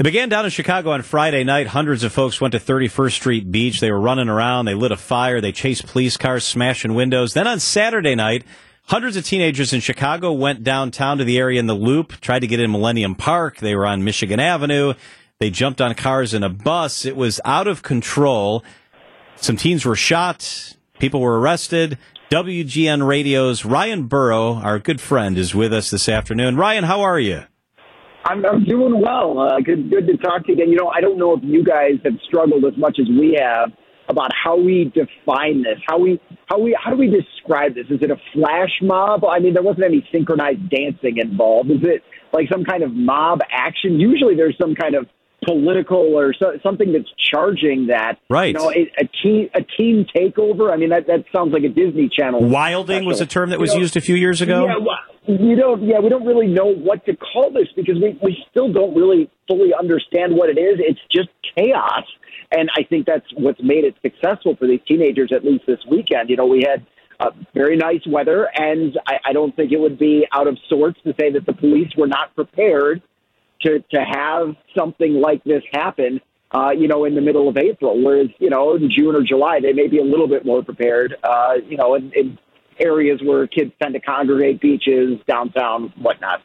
It began down in Chicago on Friday night. Hundreds of folks went to 31st Street Beach. They were running around. They lit a fire. They chased police cars, smashing windows. Then on Saturday night, hundreds of teenagers in Chicago went downtown to the area in the Loop, tried to get in Millennium Park. They were on Michigan Avenue. They jumped on cars in a bus. It was out of control. Some teens were shot. People were arrested. WGN Radio's Ryan Burrow, our good friend, is with us this afternoon. Ryan, how are you? I'm, I'm doing well. Uh, good, good to talk to you again. You know, I don't know if you guys have struggled as much as we have about how we define this. How we, how we, how do we describe this? Is it a flash mob? I mean, there wasn't any synchronized dancing involved. Is it like some kind of mob action? Usually, there's some kind of political or so, something that's charging that. Right. You know, a, a team a team takeover. I mean, that that sounds like a Disney Channel. Wilding special. was a term that was You know, used a few years ago. Yeah, you don't. Yeah, we don't really know what to call this because we we still don't really fully understand what it is. It's just chaos, and I think that's what's made it successful for these teenagers. At least this weekend, you know, we had. Uh, very nice weather, and I, I don't think it would be out of sorts to say that the police were not prepared to to have something like this happen. Uh, you know, in the middle of April, whereas you know in June or July they may be a little bit more prepared. Uh, you know, in, in areas where kids tend to congregate, beaches, downtown, whatnot.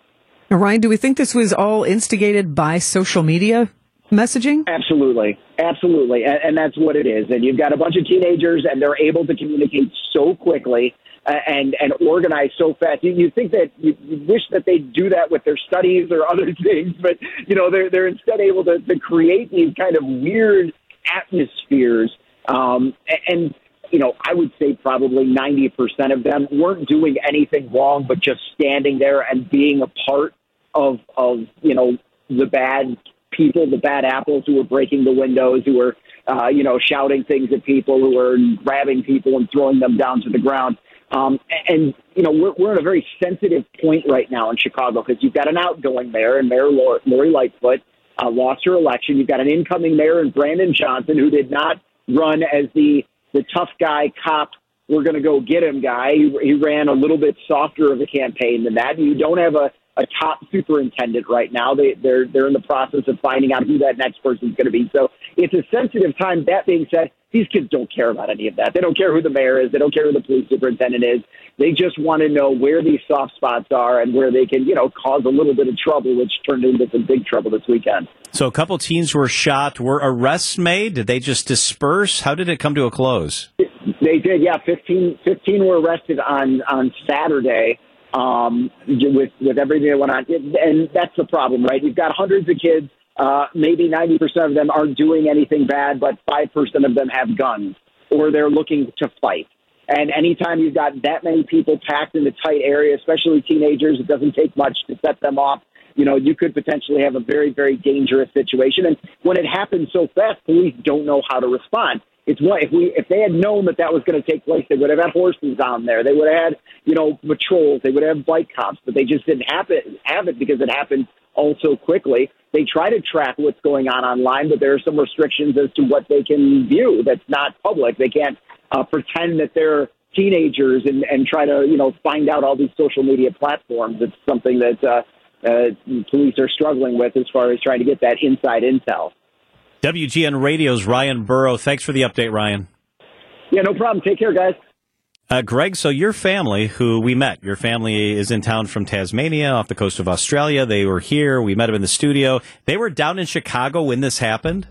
Now, Ryan, do we think this was all instigated by social media messaging? Absolutely, absolutely, and, and that's what it is. And you've got a bunch of teenagers, and they're able to communicate so quickly uh, and and organize so fast. You, you think that you, you wish that they do that with their studies or other things, but you know they're they're instead able to, to create these kind of weird atmospheres. Um, and you know, I would say probably ninety percent of them weren't doing anything wrong, but just standing there and being a part of of you know the bad people, the bad apples who were breaking the windows, who were uh, you know shouting things at people, who were grabbing people and throwing them down to the ground. Um, and you know we're we're at a very sensitive point right now in Chicago because you've got an outgoing mayor and Mayor Lori, Lori Lightfoot uh, lost her election. You've got an incoming mayor and Brandon Johnson who did not run as the the tough guy cop. We're going to go get him guy. He, he ran a little bit softer of a campaign than that. You don't have a a top superintendent right now. They they're they're in the process of finding out who that next person's going to be. So it's a sensitive time. That being said, these kids don't care about any of that. They don't care who the mayor is. They don't care who the police superintendent is. They just want to know where these soft spots are and where they can, you know, cause a little bit of trouble, which turned into some big trouble this weekend. So a couple teens were shot. Were arrests made? Did they just disperse? How did it come to a close? They did, yeah. 15, 15 were arrested on on Saturday um, with with everything that went on, and that's the problem, right? You've got hundreds of kids. Uh, maybe ninety percent of them aren't doing anything bad, but five percent of them have guns or they're looking to fight. And anytime you've got that many people packed in a tight area, especially teenagers, it doesn't take much to set them off. You know, you could potentially have a very, very dangerous situation. And when it happens so fast, police don't know how to respond. It's what if we if they had known that that was going to take place, they would have had horses on there. They would have had you know patrols. They would have bike cops, but they just didn't have it have it because it happened all so quickly. They try to track what's going on online, but there are some restrictions as to what they can view that's not public. They can't uh, pretend that they're teenagers and, and try to you know find out all these social media platforms. It's something that uh, uh, police are struggling with as far as trying to get that inside intel. WGN Radio's Ryan Burrow. Thanks for the update, Ryan. Yeah, no problem. Take care, guys. Uh, Greg, so your family, who we met, your family is in town from Tasmania off the coast of Australia. They were here. We met them in the studio. They were down in Chicago when this happened.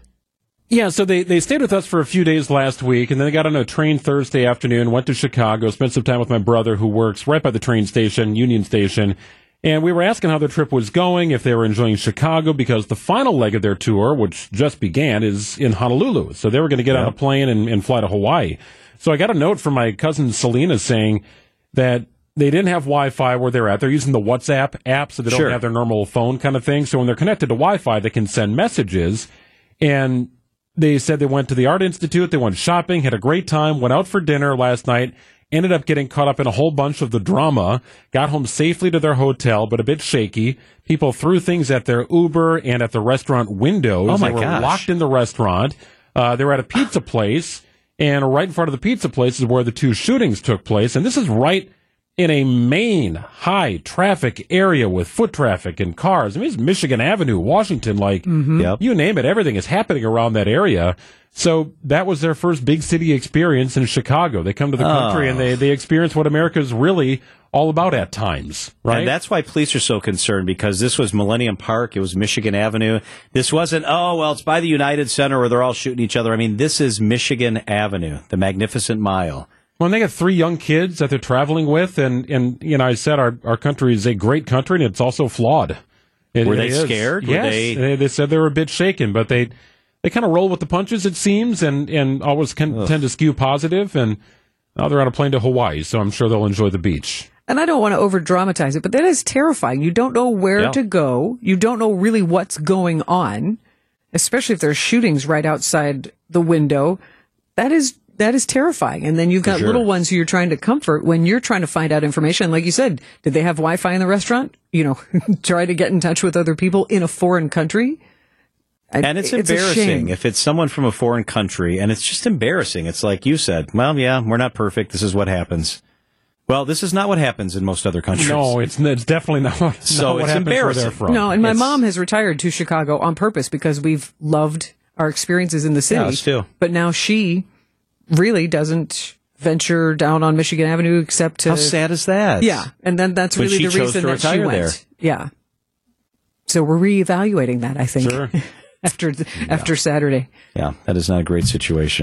Yeah, so they, they stayed with us for a few days last week, and then they got on a train Thursday afternoon, went to Chicago, spent some time with my brother who works right by the train station, Union Station, and we were asking how their trip was going, if they were enjoying Chicago, because the final leg of their tour, which just began, is in Honolulu. So they were going to get on a plane and, and fly to Hawaii. So I got a note from my cousin Selena saying that they didn't have Wi-Fi where they're at. They're using the WhatsApp app, so they don't Sure. have their normal phone kind of thing. So when they're connected to Wi-Fi, they can send messages. And they said they went to the Art Institute, they went shopping, had a great time, went out for dinner last night, ended up getting caught up in a whole bunch of the drama, got home safely to their hotel, but a bit shaky. People threw things at their Uber and at the restaurant windows. Oh, my they were gosh. locked in the restaurant. Uh, they were at a pizza place, and right in front of the pizza place is where the two shootings took place. And this is right in a main high traffic area with foot traffic and cars. I mean, it's Michigan Avenue, Washington, like mm-hmm. Yep. you name it, everything is happening around that area. So that was their first big city experience in Chicago. They come to the country and they, ah. they experience what America is really all about at times, right? And that's why police are so concerned because this was Millennium Park. It was Michigan Avenue. This wasn't, oh, well, it's by the United Center where they're all shooting each other. I mean, this is Michigan Avenue, the magnificent mile. When they got three young kids that they're traveling with, and, and you know, I said our, our country is a great country and it's also flawed. It- Were they is. scared? Were Yes, they- they... they said they were a bit shaken, but they they kind of roll with the punches, it seems, and and always can, tend to skew positive. And now they're on a plane to Hawaii, so I'm sure they'll enjoy the beach. And I don't want to over dramatize it, but that is terrifying. You don't know where Yeah. to go. You don't know really what's going on, especially if there's shootings right outside the window. That is that is terrifying. And then you've got sure. little ones who you're trying to comfort when you're trying to find out information. Like you said, did they have Wi-Fi in the restaurant? You know, try to get in touch with other people in a foreign country. And it's, a embarrassing shame. if it's someone from a foreign country, and it's just embarrassing. It's like you said, well, yeah, we're not perfect. This is what happens. Well, this is not what happens in most other countries. No, it's it's definitely not. not So what it's embarrassing. they're from. No, and my It's- mom has retired to Chicago on purpose because we've loved our experiences in the city. Yeah, us too. But now she really doesn't venture down on Michigan Avenue except to How sad is that? Yeah, and then that's But really the reason that she went. there. Yeah. So we're reevaluating that, I think, Sure. after after Saturday. Yeah, that is not a great situation.